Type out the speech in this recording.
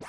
Wow.